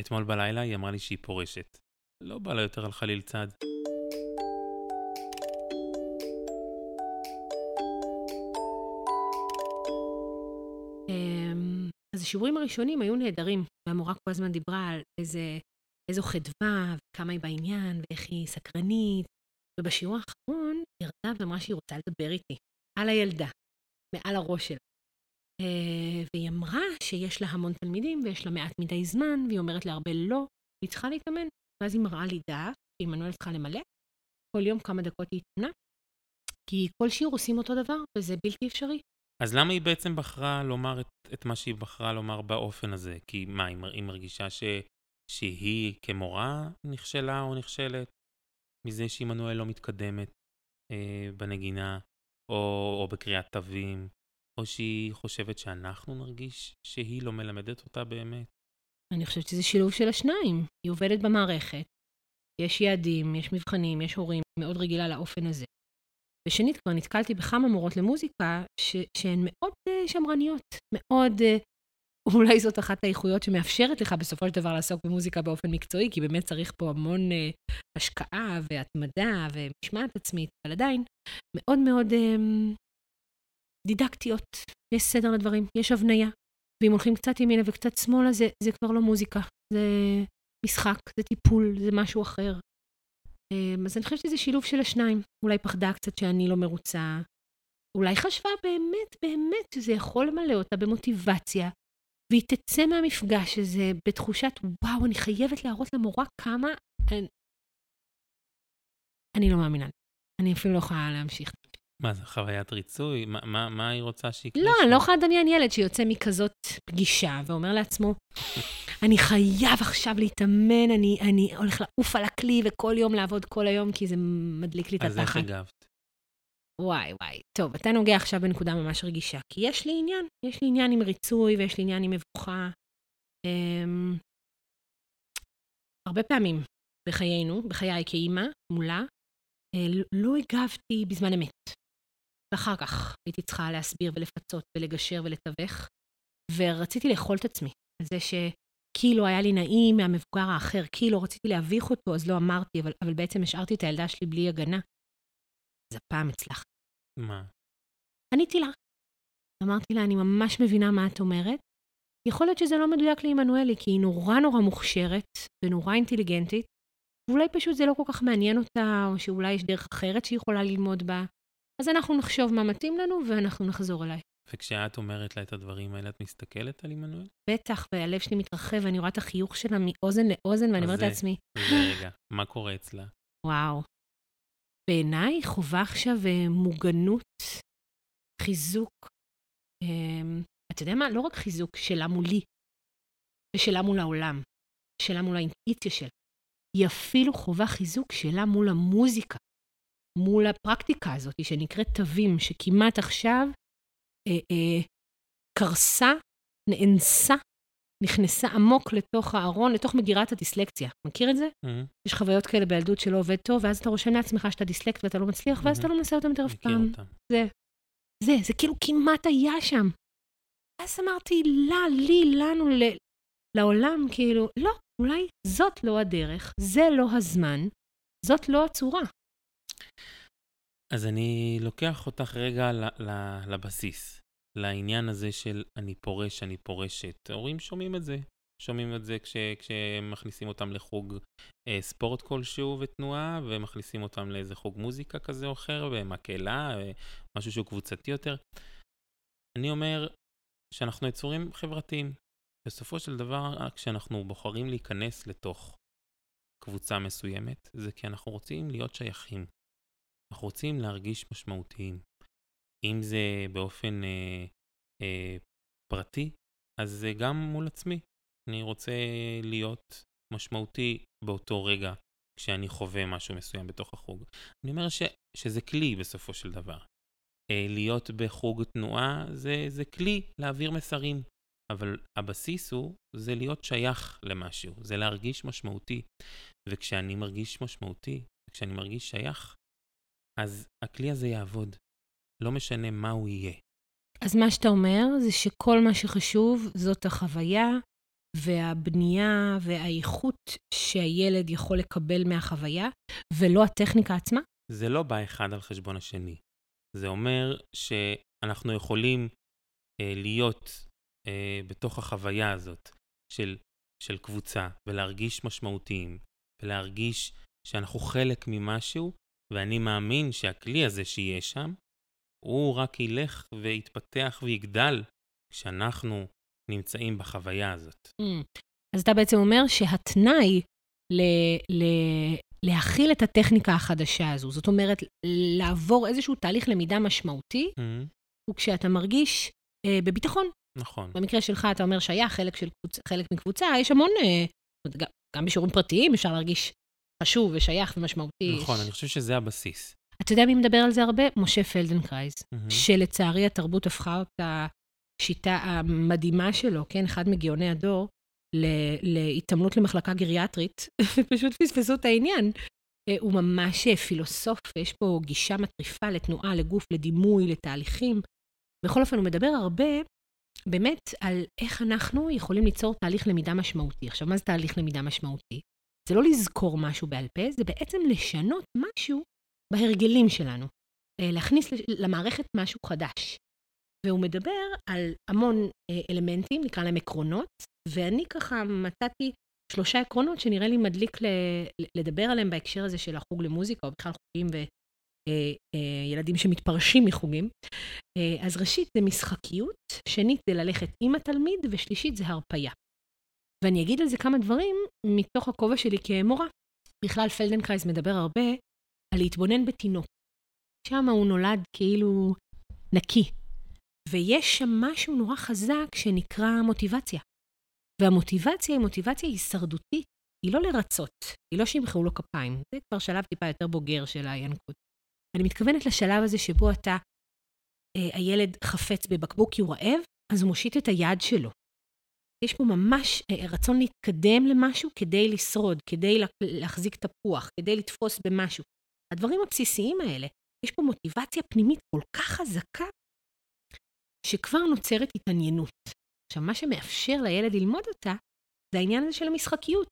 אתמול בלילה היא אמרה לי שהיא פורשת. לא בא לה יותר על חליל צד. אמ, אז השיעורים הראשונים היו נהדרים, והמורה כל הזמן דיברה על איזה, איזו חדווה, וכמה היא בעניין, ואיך היא סקרנית. ובשיעור האחרון היא ירדה ואמרה שהיא רוצה לדבר איתי, על הילדה, מעל הראש שלה. אה, והיא אמרה שיש לה המון תלמידים ויש לה מעט מדי זמן, והיא אומרת להרבה לא, והיא צריכה להתאמן. ואז היא מראה לי דף שעמנואל צריכה למלא, כל יום כמה דקות היא התאמנה, כי כל שיעור עושים אותו דבר, וזה בלתי אפשרי. אז למה היא בעצם בחרה לומר את, את מה שהיא בחרה לומר באופן הזה? כי מה, היא, היא מרגישה ש, שהיא כמורה נכשלה או נכשלת מזה שעמנואל לא מתקדמת אה, בנגינה, או, או בקריאת תווים, או שהיא חושבת שאנחנו נרגיש שהיא לא מלמדת אותה באמת? אני חושבת שזה שילוב של השניים. היא עובדת במערכת, יש יעדים, יש מבחנים, יש הורים, מאוד רגילה לאופן הזה. ושנית, כבר נתקלתי בכמה מורות למוזיקה ש- שהן מאוד uh, שמרניות, מאוד, uh, אולי זאת אחת האיכויות שמאפשרת לך בסופו של דבר לעסוק במוזיקה באופן מקצועי, כי באמת צריך פה המון uh, השקעה והתמדה ומשמעת עצמית, אבל עדיין מאוד מאוד um, דידקטיות, יש סדר לדברים, יש הבניה, ואם הולכים קצת ימינה וקצת שמאלה, זה, זה כבר לא מוזיקה, זה משחק, זה טיפול, זה משהו אחר. אמ, אז אני חושבת שזה שילוב של השניים. אולי פחדה קצת שאני לא מרוצה, אולי חשבה באמת, באמת, שזה יכול למלא אותה במוטיבציה, והיא תצא מהמפגש הזה בתחושת, וואו, אני חייבת להראות למורה כמה... אני, אני לא מאמינה. אני אפילו לא יכולה להמשיך. מה, זה חוויית ריצוי? מה, מה, מה היא רוצה שיקרה לא? אני לא יכולה לדמיין ילד שיוצא מכזאת פגישה ואומר לעצמו, אני חייב עכשיו להתאמן, אני, אני הולך לעוף על הכלי וכל יום לעבוד כל היום, כי זה מדליק לי את אז איך התחת. הגבת? וואי, וואי. טוב, אתה נוגע עכשיו בנקודה ממש רגישה, כי יש לי עניין, יש לי עניין עם ריצוי ויש לי עניין עם מבוכה. אמ... הרבה פעמים בחיינו, בחיי כאימא, מולה, אה, לא הגבתי בזמן אמת. ואחר כך הייתי צריכה להסביר ולפצות ולגשר ולתווך, ורציתי לאכול את עצמי. על זה שכאילו היה לי נעים מהמבוגר האחר, כאילו רציתי להביך אותו, אז לא אמרתי, אבל, אבל בעצם השארתי את הילדה שלי בלי הגנה. אז הפעם הצלחתי. מה? עניתי לה. אמרתי לה, אני ממש מבינה מה את אומרת. יכול להיות שזה לא מדויק לעמנואלי, כי היא נורא נורא מוכשרת ונורא אינטליגנטית, ואולי פשוט זה לא כל כך מעניין אותה, או שאולי יש דרך אחרת שהיא יכולה ללמוד בה. אז אנחנו נחשוב מה מתאים לנו, ואנחנו נחזור אליי. וכשאת אומרת לה את הדברים האלה, את מסתכלת על עמנואל? בטח, והלב שלי מתרחב, ואני רואה את החיוך שלה מאוזן לאוזן, ואני אומרת זה- לעצמי, זה רגע, מה קורה אצלה? וואו. בעיניי חובה עכשיו אה, מוגנות, חיזוק. אמ, אתה יודע מה? לא רק חיזוק שלה מולי, ושלה מול העולם, שלה מול האינטואיציה שלה. היא אפילו חובה חיזוק שלה מול המוזיקה, מול הפרקטיקה הזאת שנקראת תווים, שכמעט עכשיו אה, אה, קרסה, נאנסה, נכנסה עמוק לתוך הארון, לתוך מגירת הדיסלקציה. מכיר את זה? Mhm, יש חוויות כאלה בילדות שלא עובד טוב, ואז אתה רושם לעצמך שאתה דיסלקט ואתה לא מצליח, ואז אתה לא מנסה אותם יותר אף פעם. אותם. זה, זה, זה כאילו כמעט היה שם. אז אמרתי, לה, לי, לנו, ל, לעולם, כאילו, לא, אולי זאת לא הדרך, זה לא הזמן, זאת לא הצורה. אז אני לוקח אותך רגע לבסיס, לעניין הזה של אני פורש, אני פורשת. הורים שומעים את זה. שומעים את זה כש, כשמכניסים אותם לחוג אה, ספורט כלשהו ותנועה, ומכניסים אותם לאיזה חוג מוזיקה כזה או אחר, ומקהלה, משהו שהוא קבוצתי יותר. אני אומר שאנחנו יצורים חברתיים. בסופו של דבר, כשאנחנו בוחרים להיכנס לתוך קבוצה מסוימת, זה כי אנחנו רוצים להיות שייכים. אנחנו רוצים להרגיש משמעותיים. אם זה באופן אה, אה, פרטי, אז זה גם מול עצמי. אני רוצה להיות משמעותי באותו רגע כשאני חווה משהו מסוים בתוך החוג. אני אומר ש, שזה כלי בסופו של דבר. אה, להיות בחוג תנועה זה, זה כלי להעביר מסרים, אבל הבסיס הוא, זה להיות שייך למשהו, זה להרגיש משמעותי. וכשאני מרגיש משמעותי, כשאני מרגיש שייך, אז הכלי הזה יעבוד. לא משנה מה הוא יהיה. אז מה שאתה אומר זה שכל מה שחשוב זאת החוויה, והבנייה והאיכות שהילד יכול לקבל מהחוויה, ולא הטכניקה עצמה? זה לא בא אחד על חשבון השני. זה אומר שאנחנו יכולים אה, להיות אה, בתוך החוויה הזאת של, של קבוצה, ולהרגיש משמעותיים, ולהרגיש שאנחנו חלק ממשהו, ואני מאמין שהכלי הזה שיהיה שם, הוא רק ילך ויתפתח ויגדל כשאנחנו נמצאים בחוויה הזאת. Mm. אז אתה בעצם אומר שהתנאי ל- ל- להכיל את הטכניקה החדשה הזו, זאת אומרת, לעבור איזשהו תהליך למידה משמעותי, Mm-hmm. הוא כשאתה מרגיש אה, בביטחון. נכון. במקרה שלך, אתה אומר שהיה חלק, של קבוצ... חלק מקבוצה, יש המון, אה, גם, גם בשיעורים פרטיים אפשר להרגיש חשוב ושייך ומשמעותי. נכון. אני חושב שזה הבסיס. אתה יודע מי מדבר על זה הרבה? משה פלדנקרייז, מהמם. שלצערי התרבות הפכה אותה, שיטה המדהימה שלו, כן, אחד מגאוני הדור, להתעמלות למחלקה גריאטרית, ופשוט פספסו את העניין. אה, הוא ממש אה, פילוסוף, ויש פה גישה מטריפה לתנועה, לגוף, לדימוי, לתהליכים. בכל אופן, הוא מדבר הרבה באמת על איך אנחנו יכולים ליצור תהליך למידה משמעותי. עכשיו, מה זה תהליך למידה משמעותי? זה לא לזכור משהו בעל פה, זה בעצם לשנות משהו בהרגלים שלנו. אה, להכניס למערכת משהו חדש. והוא מדבר על המון אה, אלמנטים, נקרא להם עקרונות, ואני ככה מצאתי שלושה עקרונות שנראה לי מדליק לדבר עליהם בהקשר הזה של החוג למוזיקה, או בכלל חוגים וילדים שמתפרשים מחוגים. אה, אז ראשית זה משחקיות, שנית זה ללכת עם התלמיד, ושלישית זה הרפייה. ואני אגיד על זה כמה דברים מתוך הכובע שלי כמורה. בכלל פלדנקרייז מדבר הרבה על להתבונן בתינוק. שם הוא נולד כאילו נקי. ויש שם משהו נורא חזק שנקרא מוטיבציה. והמוטיבציה היא מוטיבציה הישרדותית, היא לא לרצות, היא לא שימחאו לו כפיים. זה כבר שלב טיפה יותר בוגר של הינקות. אני מתכוונת לשלב הזה שבו אתה, אה, הילד חפץ בבקבוק כי הוא רעב, אז הוא מושיט את היד שלו. יש פה ממש אה, רצון להתקדם למשהו כדי לשרוד, כדי לה- להחזיק תפוח, כדי לתפוס במשהו. הדברים הבסיסיים האלה, יש פה מוטיבציה פנימית כל כך חזקה, שכבר נוצרת התעניינות. עכשיו, מה שמאפשר לילד ללמוד אותה, זה העניין הזה של המשחקיות.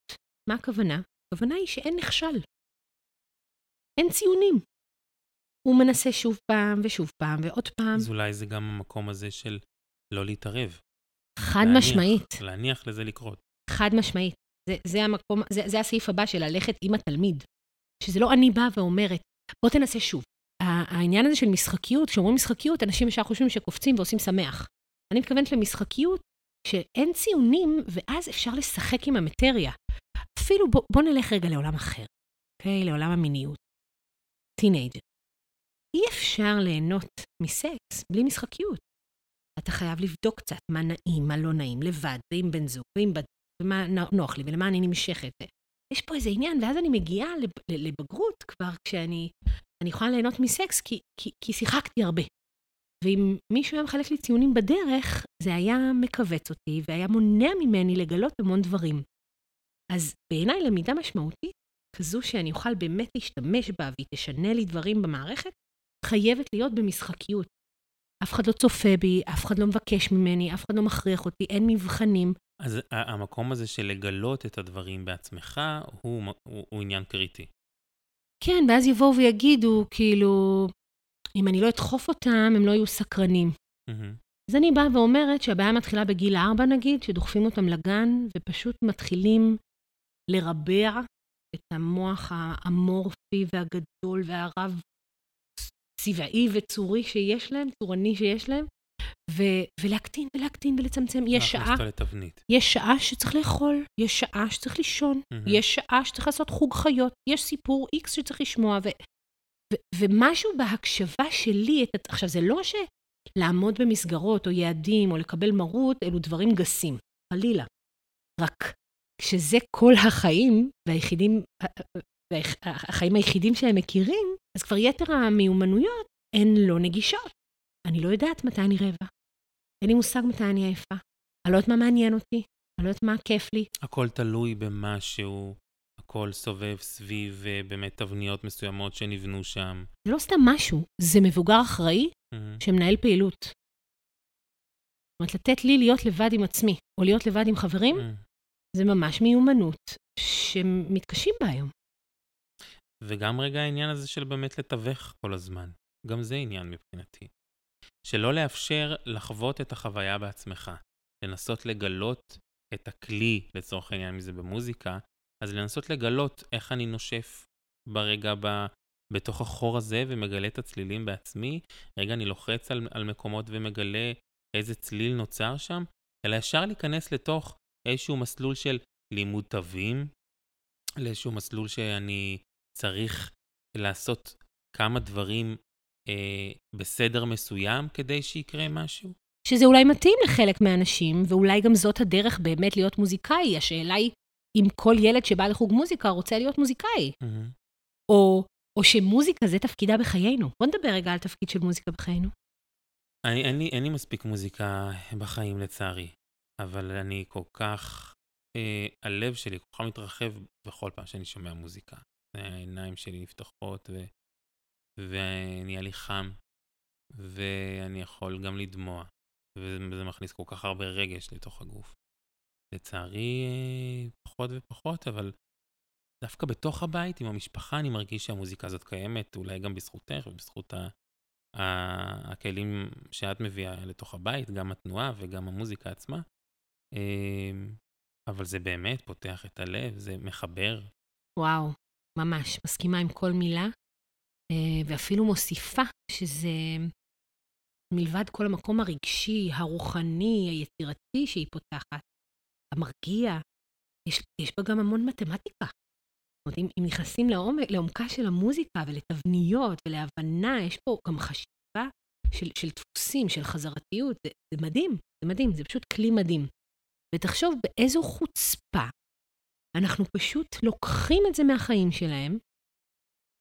מה הכוונה? הכוונה היא שאין נכשל. אין ציונים. הוא מנסה שוב פעם ושוב פעם ועוד פעם. אז אולי זה גם המקום הזה של לא להתערב. חד להניח- משמעית. להניח לזה לקרות. חד משמעית. זה, זה המקום, זה, זה הסעיף הבא של ללכת עם התלמיד. שזה לא אני באה ואומרת, בוא תנסה שוב. העניין הזה של משחקיות, כשאומרים משחקיות, אנשים ישר חושבים שקופצים ועושים שמח. אני מתכוונת למשחקיות שאין ציונים, ואז אפשר לשחק עם המטריה. אפילו בוא, בוא נלך רגע לעולם אחר, אוקיי? לעולם המיניות. Teenager. אי אפשר ליהנות מסקס בלי משחקיות. אתה חייב לבדוק קצת מה נעים, מה לא נעים, לבד, ועם בן זוג, ועם בת ומה נ- נוח לי, ולמה אני נמשכת. יש פה איזה עניין, ואז אני מגיעה לבגרות כבר, כשאני אני יכולה ליהנות מסקס, כי, כי, כי שיחקתי הרבה. ואם מישהו היה מחלק לי ציונים בדרך, זה היה מכווץ אותי, והיה מונע ממני לגלות המון דברים. אז בעיניי למידה משמעותית, כזו שאני אוכל באמת להשתמש בה, והיא תשנה לי דברים במערכת, חייבת להיות במשחקיות. אף אחד לא צופה בי, אף אחד לא מבקש ממני, אף אחד לא מכריח אותי, אין מבחנים. אז ה- המקום הזה של לגלות את הדברים בעצמך, הוא, מ- הוא, הוא עניין קריטי. כן, ואז יבואו ויגידו, כאילו, אם אני לא אדחוף אותם, הם לא יהיו סקרנים. מהמם. אז אני באה ואומרת שהבעיה מתחילה בגיל ארבע, נגיד, שדוחפים אותם לגן, ופשוט מתחילים לרבע את המוח האמורפי והגדול והרב צבעי וצורי שיש להם, צורני שיש להם, ו- ולהקטין ולהקטין ולצמצם. יש להכניס שעה, אותו לתבנית. יש שעה שצריך לאכול, יש שעה שצריך לישון, מהמם. יש שעה שצריך לעשות חוג חיות, יש סיפור איקס שצריך לשמוע, ו- ו- ומשהו בהקשבה שלי, את, עכשיו זה לא שלעמוד במסגרות או יעדים או לקבל מרות, אלו דברים גסים, חלילה. רק כשזה כל החיים, והיחידים, והח- החיים היחידים שהם מכירים, אז כבר יתר המיומנויות הן לא נגישות. אני לא יודעת מתי אני רעבה. אין לי מושג מתי אני עייפה. אני לא יודעת מה מעניין אותי, אני לא יודעת מה כיף לי. הכל תלוי במשהו, הכל סובב סביב אה, באמת תבניות מסוימות שנבנו שם. זה לא סתם משהו, זה מבוגר אחראי מהמם. שמנהל פעילות. זאת אומרת, לתת לי להיות לבד עם עצמי, או להיות לבד עם חברים, מהמם. זה ממש מיומנות שמתקשים בה היום. וגם רגע העניין הזה של באמת לתווך כל הזמן. גם זה עניין מבחינתי. שלא לאפשר לחוות את החוויה בעצמך. לנסות לגלות את הכלי, לצורך העניין, אם זה במוזיקה, אז לנסות לגלות איך אני נושף ברגע ב... בתוך החור הזה ומגלה את הצלילים בעצמי. רגע, אני לוחץ על, על מקומות ומגלה איזה צליל נוצר שם, אלא ישר להיכנס לתוך איזשהו מסלול של לימוד תווים, לאיזשהו מסלול שאני צריך לעשות כמה דברים אה, בסדר מסוים כדי שיקרה משהו. שזה אולי מתאים לחלק מהאנשים, ואולי גם זאת הדרך באמת להיות מוזיקאי. השאלה היא אם כל ילד שבא לחוג מוזיקה רוצה להיות מוזיקאי. Mm-hmm. או, או שמוזיקה זה תפקידה בחיינו. בוא נדבר רגע על תפקיד של מוזיקה בחיינו. אני, אין לי מספיק מוזיקה בחיים לצערי, אבל אני כל כך, אה, הלב שלי כל כך מתרחב בכל פעם שאני שומע מוזיקה. העיניים שלי נפתחות ו, ונהיה לי חם, ואני יכול גם לדמוע, וזה מכניס כל כך הרבה רגש לתוך הגוף. לצערי, אה, פחות ופחות, אבל דווקא בתוך הבית עם המשפחה אני מרגיש שהמוזיקה הזאת קיימת, אולי גם בזכותך ובזכות ה... הכלים שאת מביאה לתוך הבית, גם התנועה וגם המוזיקה עצמה. אמ, אבל זה באמת פותח את הלב, זה מחבר. וואו, ממש, מסכימה עם כל מילה, אה, ואפילו מוסיפה שזה מלבד כל המקום הרגשי, הרוחני, היצירתי שהיא פותחת, המרגיע, יש, יש בה גם המון מתמטיקה. זאת אומרת, אם, אם נכנסים לעומק, לעומקה של המוזיקה ולתבניות ולהבנה, יש פה גם חשיבה של, של דפוסים, של חזרתיות, זה, זה מדהים, זה מדהים, זה פשוט כלי מדהים. ותחשוב באיזו חוצפה אנחנו פשוט לוקחים את זה מהחיים שלהם,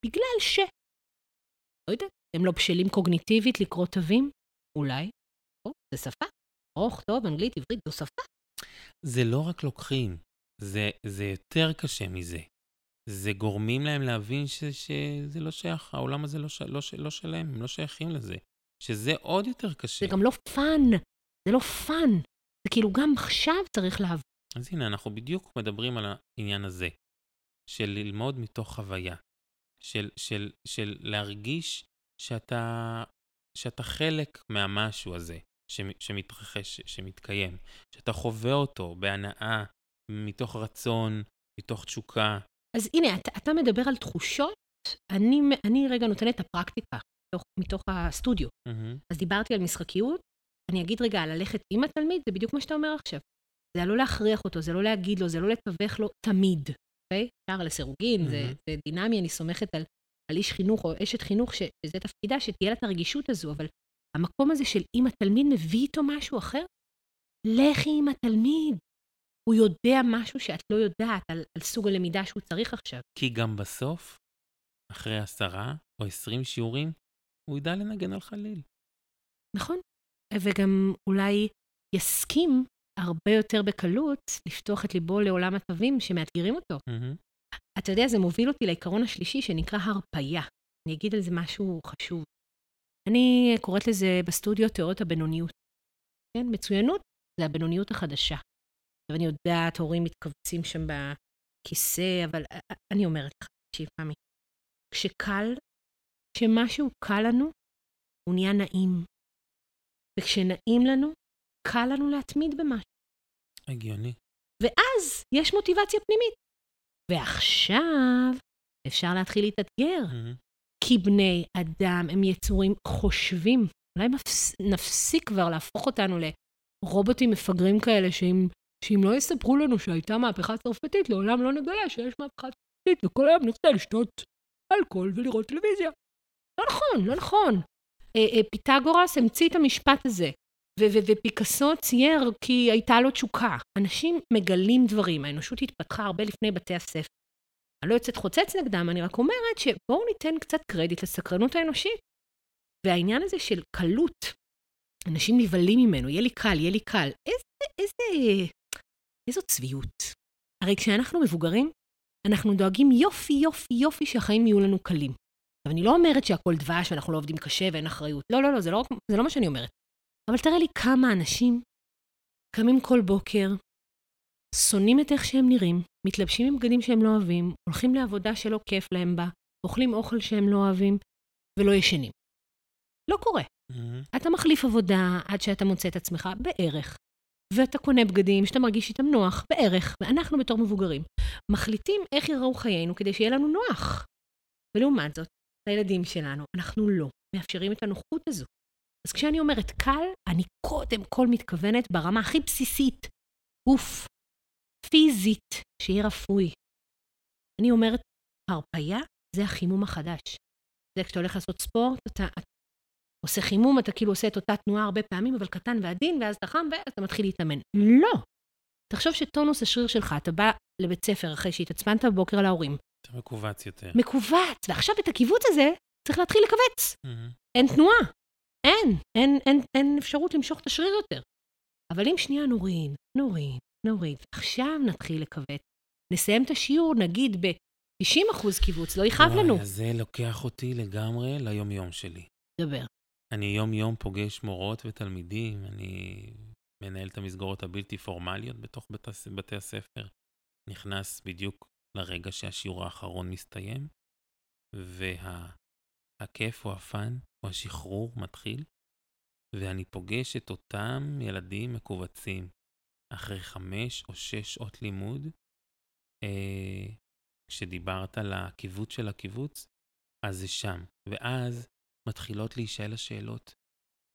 בגלל ש... לא יודעת, הם לא בשלים קוגניטיבית לקרוא תווים? אולי. או, זה שפה. ארוך, טוב, אנגלית, עברית, זו שפה. זה לא רק לוקחים, זה, זה יותר קשה מזה. זה גורמים להם להבין ש, שזה לא שייך, העולם הזה לא, ש, לא, ש, לא שלהם, הם לא שייכים לזה. שזה עוד יותר קשה. זה גם לא fun, זה לא fun. זה כאילו גם עכשיו צריך להבין. אז הנה, אנחנו בדיוק מדברים על העניין הזה, של ללמוד מתוך חוויה, של, של, של להרגיש שאתה, שאתה חלק מהמשהו הזה שמתרחש, שמתקיים, שאתה חווה אותו בהנאה, מתוך רצון, מתוך תשוקה. אז הנה, אתה, אתה מדבר על תחושות, אני, אני רגע נותנת את הפרקטיקה מתוך, מתוך הסטודיו. Mm-hmm. אז דיברתי על משחקיות, אני אגיד רגע, על ללכת עם התלמיד, זה בדיוק מה שאתה אומר עכשיו. זה לא להכריח אותו, זה לא להגיד לו, זה לא לתווך לו תמיד, אוקיי? אפשר לסירוגין, mm-hmm. זה, זה דינמי, אני סומכת על, על איש חינוך או אשת חינוך, שזה תפקידה, שתהיה לה את הרגישות הזו, אבל המקום הזה של אם התלמיד מביא איתו משהו אחר, לכי עם התלמיד. הוא יודע משהו שאת לא יודעת על, על סוג הלמידה שהוא צריך עכשיו. כי גם בסוף, אחרי עשרה או עשרים שיעורים, הוא ידע לנגן על חליל. נכון. וגם אולי יסכים הרבה יותר בקלות לפתוח את ליבו לעולם התווים שמאתגרים אותו. Mm-hmm. אתה יודע, זה מוביל אותי לעיקרון השלישי שנקרא הרפייה. אני אגיד על זה משהו חשוב. אני קוראת לזה בסטודיו תיאוריות הבינוניות. כן, מצוינות זה הבינוניות החדשה. עכשיו, אני יודעת, הורים מתכווצים שם בכיסא, אבל אני אומרת לך, תקשיב, ממי, כשקל, כשמשהו קל לנו, הוא נהיה נעים. וכשנעים לנו, קל לנו להתמיד במשהו. הגיוני. ואז יש מוטיבציה פנימית. ועכשיו אפשר להתחיל להתאתגר. Mm-hmm. כי בני אדם הם יצורים חושבים. אולי מפס... נפסיק כבר להפוך אותנו לרובוטים מפגרים כאלה, שאם, שאם לא יספרו לנו שהייתה מהפכה צרפתית, לעולם לא נגלה שיש מהפכה צרפתית, וכל היום נרצה לשתות אלכוהול ולראות טלוויזיה. לא נכון, לא נכון. אה, אה, פיתגורס המציא את המשפט הזה. ופיקאסו צייר כי הייתה לו תשוקה. אנשים מגלים דברים, האנושות התפתחה הרבה לפני בתי הספר. אני לא יוצאת חוצץ נגדם, אני רק אומרת שבואו ניתן קצת קרדיט לסקרנות האנושית. והעניין הזה של קלות, אנשים נבהלים ממנו, יהיה לי קל, יהיה לי קל. איזה, איזה, איזו צביעות. הרי כשאנחנו מבוגרים, אנחנו דואגים יופי, יופי, יופי שהחיים יהיו לנו קלים. עכשיו, אני לא אומרת שהכל דבש ואנחנו לא עובדים קשה ואין אחריות. לא, לא, לא, זה לא, זה לא מה שאני אומרת. אבל תראה לי כמה אנשים קמים כל בוקר שונאים את איך שהם נראים, מתלבשים עם בגדים שהם לא אוהבים, הולכים לעבודה שלא כיף להם בה, אוכלים אוכל שהם לא אוהבים, ולא ישנים. לא קורה. Mm-hmm. אתה מחליף עבודה עד שאתה מוצא את עצמך בערך, ואתה קונה בגדים שאתה מרגיש איתם נוח, בערך, ואנחנו בתור מבוגרים מחליטים איך יראו חיינו כדי שיהיה לנו נוח. ולעומת זאת, לילדים שלנו, אנחנו לא מאפשרים את הנוחות הזו. אז כשאני אומרת קל, אני קודם כל מתכוונת ברמה הכי בסיסית, גוף, פיזית, שיהיה רפוי. אני אומרת, הרפייה זה החימום החדש. זה כשאתה הולך לעשות ספורט, אתה, אתה עושה חימום, אתה כאילו עושה את אותה תנועה הרבה פעמים, אבל קטן ועדין, ואז אתה חם ואתה מתחיל להתאמן. לא. תחשוב שטונוס השריר שלך, אתה בא לבית ספר אחרי שהתעצבנת בבוקר על ההורים. אתה מכווץ יותר. מכווץ, ועכשיו את הקיבוץ הזה צריך להתחיל לכווץ. Mm-hmm. אין תנועה. אין, אין, אין, אין אפשרות למשוך את השריר יותר. אבל אם שנייה נוריד, נוריד, נוריד, עכשיו נתחיל לכווץ, נסיים את השיעור, נגיד ב-90% קיבוץ, לא יכאב לנו. וואי, זה לוקח אותי לגמרי ליום-יום שלי. דבר. אני יום-יום פוגש מורות ותלמידים, אני מנהל את המסגרות הבלתי פורמליות בתוך הס- בתי הספר. נכנס בדיוק לרגע שהשיעור האחרון מסתיים, והכיף או הפאן או השחרור מתחיל, ואני פוגש את אותם ילדים מכווצים אחרי חמש או שש שעות לימוד. אה, כשדיברת על הקיבוץ של הקיבוץ, אז זה שם. ואז מתחילות להישאל השאלות,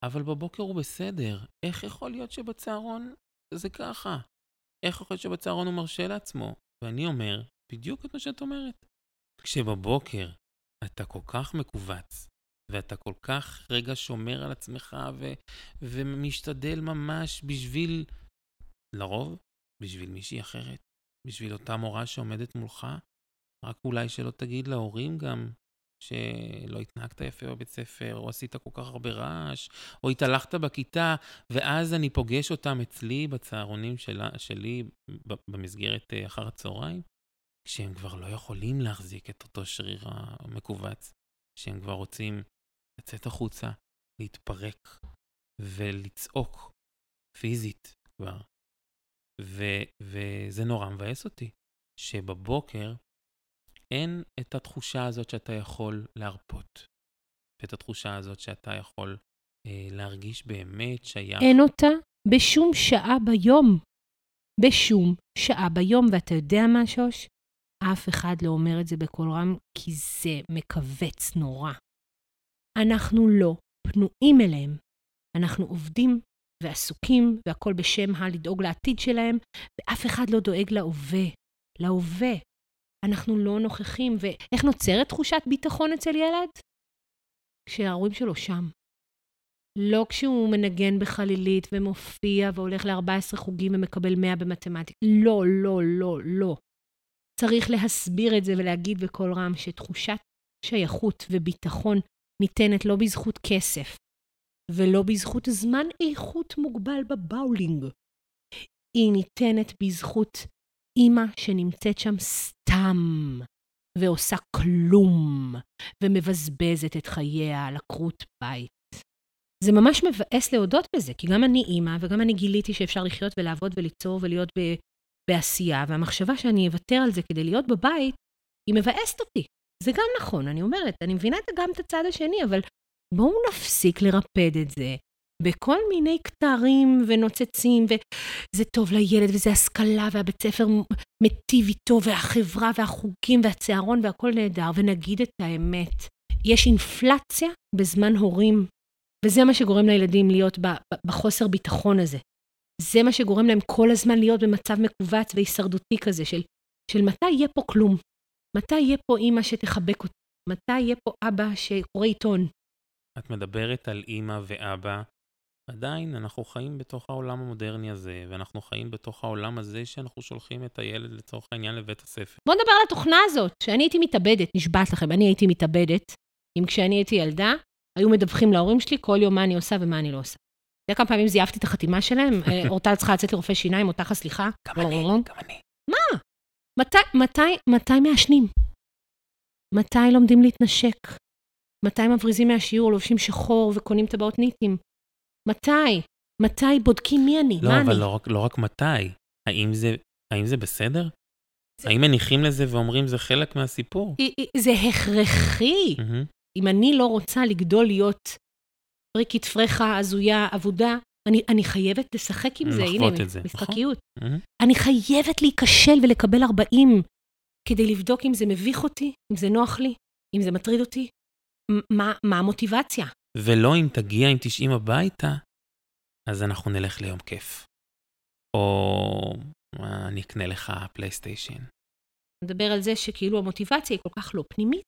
אבל בבוקר הוא בסדר, איך יכול להיות שבצהרון זה ככה? איך יכול להיות שבצהרון הוא מרשה לעצמו? ואני אומר, בדיוק את מה שאת אומרת. כשבבוקר אתה כל כך מכווץ, ואתה כל כך רגע שומר על עצמך ו- ומשתדל ממש בשביל, לרוב, בשביל מישהי אחרת, בשביל אותה מורה שעומדת מולך, רק אולי שלא תגיד להורים גם שלא התנהגת יפה בבית ספר, או עשית כל כך הרבה רעש, או התהלכת בכיתה, ואז אני פוגש אותם אצלי בצהרונים שלה, שלי במסגרת אה, אחר הצהריים, כשהם כבר לא יכולים להחזיק את אותו שריר המכווץ, שהם כבר רוצים לצאת החוצה, להתפרק ולצעוק פיזית כבר. ו- וזה נורא מבאס אותי, שבבוקר אין את התחושה הזאת שאתה יכול להרפות, ואת התחושה הזאת שאתה יכול אה, להרגיש באמת שייך. אין אותה בשום שעה ביום. בשום שעה ביום. ואתה יודע מה, שוש? אף אחד לא אומר את זה בקול רם, כי זה מכווץ נורא. אנחנו לא פנויים אליהם. אנחנו עובדים ועסוקים, והכול בשם הלדאוג לעתיד שלהם, ואף אחד לא דואג להווה. להווה. אנחנו לא נוכחים. ואיך נוצרת תחושת ביטחון אצל ילד? כשההורים שלו שם. לא כשהוא מנגן בחלילית ומופיע והולך ל-14 חוגים ומקבל 100 במתמטיקה. לא, לא, לא, לא. צריך להסביר את זה ולהגיד בקול רם שתחושת שייכות וביטחון ניתנת לא בזכות כסף ולא בזכות זמן איכות מוגבל בבאולינג. היא ניתנת בזכות אימא שנמצאת שם סתם ועושה כלום ומבזבזת את חייה על עקרות בית. זה ממש מבאס להודות בזה, כי גם אני אימא וגם אני גיליתי שאפשר לחיות ולעבוד וליצור ולהיות ב... בעשייה, והמחשבה שאני אוותר על זה כדי להיות בבית, היא מבאסת אותי. זה גם נכון, אני אומרת, אני מבינה גם את הצד השני, אבל בואו נפסיק לרפד את זה בכל מיני כתרים ונוצצים, וזה טוב לילד, וזה השכלה, והבית ספר מיטיב איתו, והחברה, והחוגים, והצהרון, והכל נהדר, ונגיד את האמת. יש אינפלציה בזמן הורים, וזה מה שגורם לילדים להיות בחוסר ביטחון הזה. זה מה שגורם להם כל הזמן להיות במצב מכווץ והישרדותי כזה של, של מתי יהיה פה כלום? מתי יהיה פה אימא שתחבק אותי? מתי יהיה פה אבא שקורא עיתון? את מדברת על אימא ואבא, עדיין אנחנו חיים בתוך העולם המודרני הזה, ואנחנו חיים בתוך העולם הזה שאנחנו שולחים את הילד לצורך העניין לבית הספר. בואו נדבר על התוכנה הזאת, שאני הייתי מתאבדת, נשבעת לכם, אני הייתי מתאבדת, אם כשאני הייתי ילדה, היו מדווחים להורים שלי כל יום מה אני עושה ומה אני לא עושה. אתה יודע כמה פעמים זייפתי את החתימה שלהם? אה, אורטל צריכה לצאת לרופא שיניים, אותך הסליחה. גם אני, גם אני. מה? מתי, מתי, מתי מעשנים? מתי לומדים להתנשק? מתי מבריזים מהשיעור, לובשים שחור וקונים טבעות ניטים? מתי? מתי בודקים מי אני? לא, מה אבל אני? לא רק, לא רק מתי. האם זה האם זה בסדר? האם מניחים לזה ואומרים זה חלק מהסיפור? זה הכרחי. אם אני לא רוצה לגדול להיות פריקית פרחה, הזויה, אבודה, אני, אני חייבת לשחק עם זה, הנה, זה. משחקיות. נכון. אני חייבת להיכשל ולקבל 40 כדי לבדוק אם זה מביך אותי, אם זה נוח לי, אם זה מטריד אותי, מה, מה המוטיבציה. ולא אם תגיע עם 90 הביתה, אז אנחנו נלך ליום כיף. או אני אקנה לך פלייסטיישן. נדבר על זה שכאילו המוטיבציה היא כל כך לא פנימית,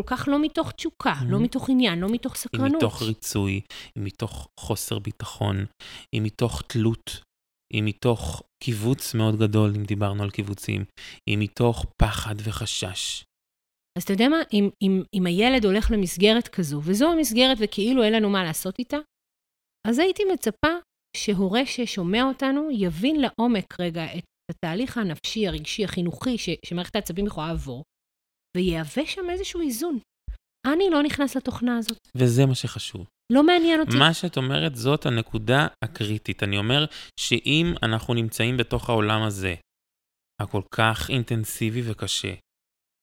כל כך לא מתוך תשוקה, mm-hmm. לא מתוך עניין, לא מתוך סקרנות. היא מתוך ריצוי, היא מתוך חוסר ביטחון, היא מתוך תלות, היא מתוך קיבוץ מאוד גדול, אם דיברנו על קיבוצים, היא מתוך פחד וחשש. אז אתה יודע מה, אם, אם, אם הילד הולך למסגרת כזו, וזו המסגרת וכאילו אין לנו מה לעשות איתה, אז הייתי מצפה שהורה ששומע אותנו יבין לעומק רגע את התהליך הנפשי, הרגשי, החינוכי ש, שמערכת העצבים יכולה לעבור, ויהווה שם איזשהו איזון. אני לא נכנס לתוכנה הזאת. וזה מה שחשוב. לא מעניין אותי. מה שאת אומרת זאת הנקודה הקריטית. אני אומר שאם אנחנו נמצאים בתוך העולם הזה, הכל כך אינטנסיבי וקשה,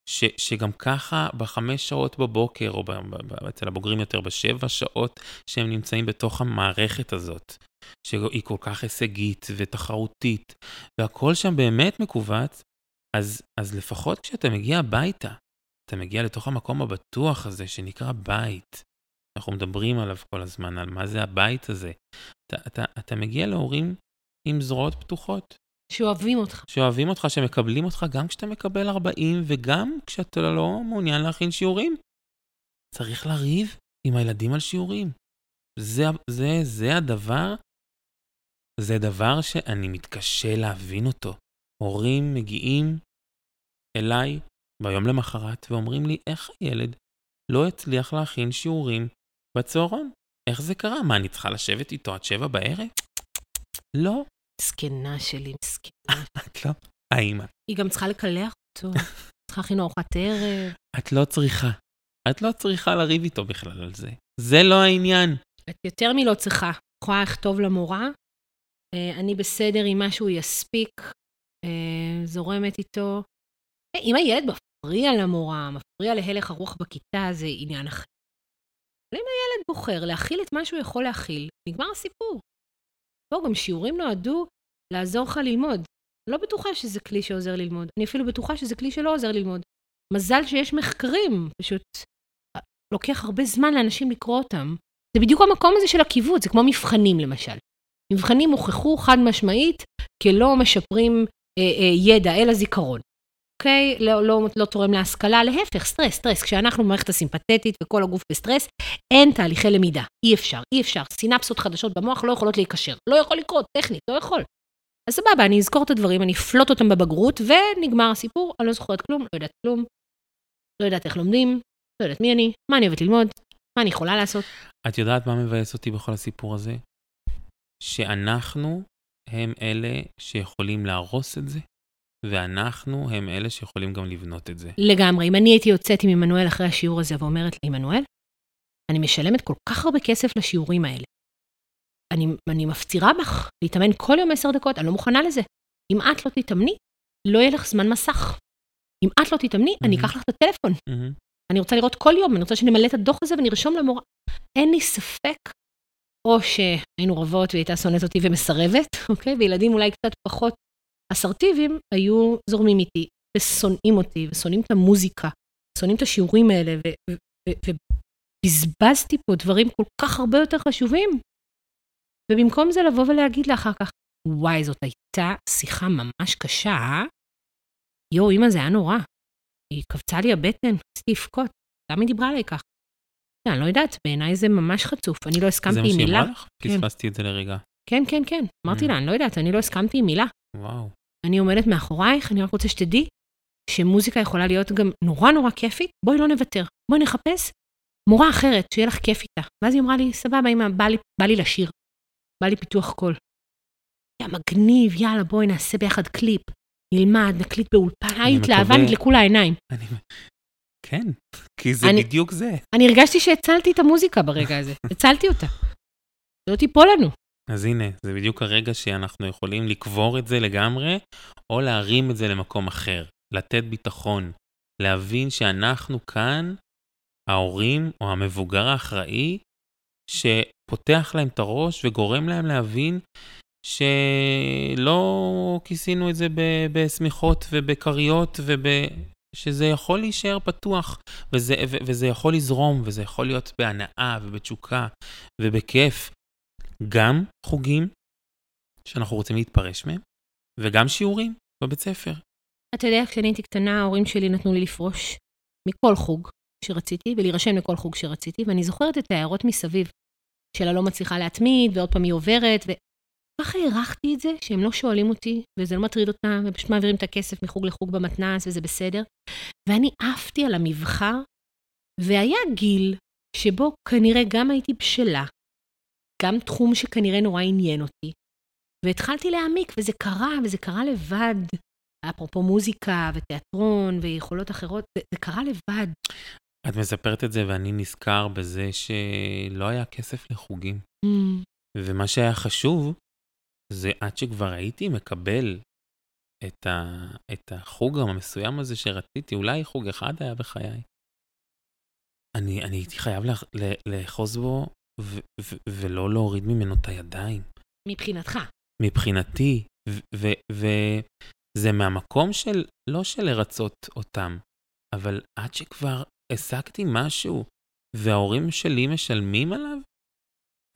ש, שגם ככה בחמש שעות בבוקר, או ב, ב, ב, אצל הבוגרים יותר בשבע שעות שהם נמצאים בתוך המערכת הזאת, שהיא כל כך הישגית ותחרותית, והכל שם באמת מכווץ, אז, אז לפחות כשאתה מגיע הביתה, אתה מגיע לתוך המקום הבטוח הזה שנקרא בית. אנחנו מדברים עליו כל הזמן, על מה זה הבית הזה. אתה, אתה, אתה מגיע להורים עם זרועות פתוחות. שאוהבים אותך. שאוהבים אותך, שמקבלים אותך גם כשאתה מקבל 40 וגם כשאתה לא מעוניין להכין שיעורים. צריך לריב עם הילדים על שיעורים. זה, זה, זה הדבר, זה דבר שאני מתקשה להבין אותו. הורים מגיעים אליי ביום למחרת ואומרים לי, איך הילד לא הצליח להכין שיעורים בצהרון? איך זה קרה? מה, אני צריכה לשבת איתו עד שבע בערב? לא. זקנה שלי, מסכנה. את לא? האימא. היא גם צריכה לקלח אותו, צריכה להכין ארוחת ערב. את לא צריכה. את לא צריכה לריב איתו בכלל על זה. זה לא העניין. את יותר מלא צריכה. יכולה לכתוב למורה, אה, אני בסדר עם מה שהוא יספיק, אה, זורמת איתו. אה, אם הילד מפריע למורה, מפריע להלך הרוח בכיתה, זה עניין אחר. אבל אם הילד בוחר להכיל את מה שהוא יכול להכיל, נגמר הסיפור. בואו, גם שיעורים נועדו לעזור לך ללמוד. לא בטוחה שזה כלי שעוזר ללמוד. אני אפילו בטוחה שזה כלי שלא עוזר ללמוד. מזל שיש מחקרים, פשוט לוקח הרבה זמן לאנשים לקרוא אותם. זה בדיוק המקום הזה של הקיבוץ, זה כמו מבחנים למשל. מבחנים הוכחו חד משמעית כלא משפרים אה, אה, ידע, אלא זיכרון. אוקיי? לא, לא, לא תורם להשכלה, להפך, סטרס, סטרס. כשאנחנו במערכת הסימפתטית וכל הגוף בסטרס, אין תהליכי למידה. אי אפשר, אי אפשר. סינפסות חדשות במוח לא יכולות להיקשר. לא יכול לקרות, טכנית, לא יכול. אז סבבה, אני אזכור את הדברים, אני אפלוט אותם בבגרות, ונגמר הסיפור, אני לא זוכרת כלום, לא יודעת כלום, לא יודעת איך לומדים, לא יודעת מי אני, מה אני אוהבת ללמוד, מה אני יכולה לעשות. את יודעת מה מבאס אותי בכל הסיפור הזה? שאנחנו הם אלה שיכולים להרוס את זה, ואנחנו הם אלה שיכולים גם לבנות את זה. לגמרי. אם אני הייתי יוצאת עם עמנואל אחרי השיעור הזה ואומרת לעמנואל, אני משלמת כל כך הרבה כסף לשיעורים האלה. אני, אני מפצירה בך להתאמן כל יום עשר דקות, אני לא מוכנה לזה. אם את לא תתאמני, לא יהיה לך זמן מסך. אם את לא תתאמני, mm-hmm. אני אקח לך את הטלפון. Mm-hmm. אני רוצה לראות כל יום, אני רוצה שנמלא את הדוח הזה ונרשום למורה. אין לי ספק, או שהיינו רבות והיא הייתה שונאת אותי ומסרבת, אוקיי? וילדים אולי קצת פחות אסרטיביים היו זורמים איתי ושונאים אותי, ושונאים את המוזיקה, שונאים את השיעורים האלה, ובזבזתי פה דברים כל כך הרבה יותר חשובים. ובמקום זה לבוא ולהגיד לה אחר כך, וואי, זאת הייתה שיחה ממש קשה, אה? יואו, אמא, זה היה נורא. היא קפצה לי הבטן, רציתי לבכות. למה היא דיברה עליי כך? אני לא יודעת, בעיניי זה ממש חצוף. אני לא הסכמתי עם מילה. זה מה שהיא אמרה לך? כן. פספסתי את זה לרגע. כן, כן, כן. אמרתי mm. לה, אני לא יודעת, אני לא הסכמתי עם מילה. וואו. אני עומדת מאחורייך, אני רק רוצה שתדעי שמוזיקה יכולה להיות גם נורא נורא כיפית, בואי לא נוותר, בואי נחפש מורה אחרת, שיהיה לך כיף איתה. ואז היא אמרה לי, סבבה, אמא, בא לי, בא לי לשיר, בא לי פיתוח קול. יא מגניב, יאללה, בואי נעשה ביחד קליפ, נלמד, נקליט באולפן, היי, התלהבה, נדלקו לה העיניים. אני... כן, כי זה אני, בדיוק זה. אני הרגשתי שהצלתי את המוזיקה ברגע הזה, הצלתי אותה. לא תיפול לנו. אז הנה, זה בדיוק הרגע שאנחנו יכולים לקבור את זה לגמרי, או להרים את זה למקום אחר, לתת ביטחון, להבין שאנחנו כאן, ההורים או המבוגר האחראי, שפותח להם את הראש וגורם להם להבין שלא כיסינו את זה בשמיכות ובכריות וב... שזה יכול להישאר פתוח, וזה, ו, וזה יכול לזרום, וזה יכול להיות בהנאה ובתשוקה ובכיף. גם חוגים שאנחנו רוצים להתפרש מהם, וגם שיעורים בבית ספר. אתה יודע, כשאני הייתי קטנה, ההורים שלי נתנו לי לפרוש מכל חוג שרציתי, ולהירשם לכל חוג שרציתי, ואני זוכרת את ההערות מסביב, שלה לא מצליחה להתמיד, ועוד פעם היא עוברת, וככה הערכתי את זה, שהם לא שואלים אותי, וזה לא מטריד אותם, ופשוט מעבירים את הכסף מחוג לחוג במתנ"ס, וזה בסדר. ואני עפתי על המבחר, והיה גיל שבו כנראה גם הייתי בשלה, גם תחום שכנראה נורא עניין אותי, והתחלתי להעמיק, וזה קרה, וזה קרה לבד. אפרופו מוזיקה ותיאטרון ויכולות אחרות, זה, זה קרה לבד. את מספרת את זה ואני נזכר בזה שלא היה כסף לחוגים. Mm. ומה שהיה חשוב, זה עד שכבר הייתי מקבל את, ה, את החוג המסוים הזה שרציתי, אולי חוג אחד היה בחיי. אני, אני הייתי חייב לאחוז בו ו- ו- ולא להוריד ממנו את הידיים. מבחינתך. מבחינתי, וזה מהמקום של, לא של לרצות אותם, אבל עד שכבר השגתי משהו וההורים שלי משלמים עליו,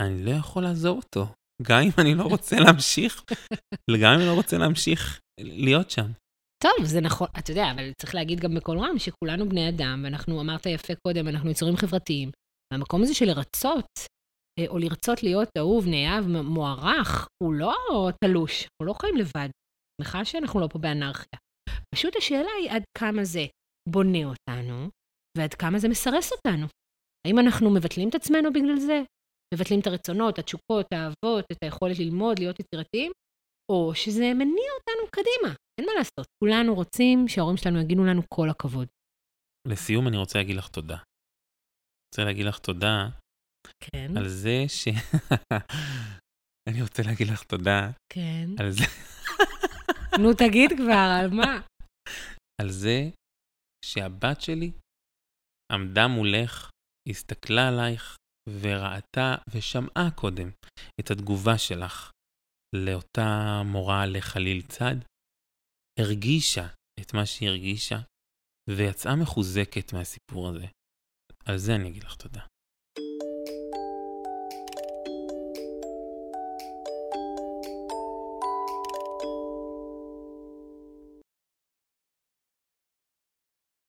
אני לא יכול לעזוב אותו. גם אם אני לא רוצה להמשיך, גם אם אני לא רוצה להמשיך להיות שם. טוב, זה נכון, אתה יודע, אבל צריך להגיד גם בקול רם שכולנו בני אדם, ואנחנו, אמרת יפה קודם, אנחנו יצורים חברתיים. והמקום הזה של לרצות, או לרצות להיות אהוב, נאהב, מוערך, הוא לא תלוש, אנחנו לא חיים לבד. שמחה שאנחנו לא פה באנרכיה. פשוט השאלה היא עד כמה זה בונה אותנו, ועד כמה זה מסרס אותנו. האם אנחנו מבטלים את עצמנו בגלל זה? מבטלים את הרצונות, התשוקות, האהבות, את היכולת ללמוד, להיות יצירתיים? או שזה מניע אותנו קדימה, אין מה לעשות. כולנו רוצים שההורים שלנו יגידו לנו כל הכבוד. לסיום אני רוצה להגיד לך תודה. רוצה להגיד לך תודה כן. על זה ש... אני רוצה להגיד לך תודה. כן. על זה... נו, תגיד כבר, על מה? על זה שהבת שלי עמדה מולך, הסתכלה עלייך וראתה ושמעה קודם את התגובה שלך לאותה מורה לחליל צד, הרגישה את מה שהיא הרגישה ויצאה מחוזקת מהסיפור הזה. על זה אני אגיד לך תודה.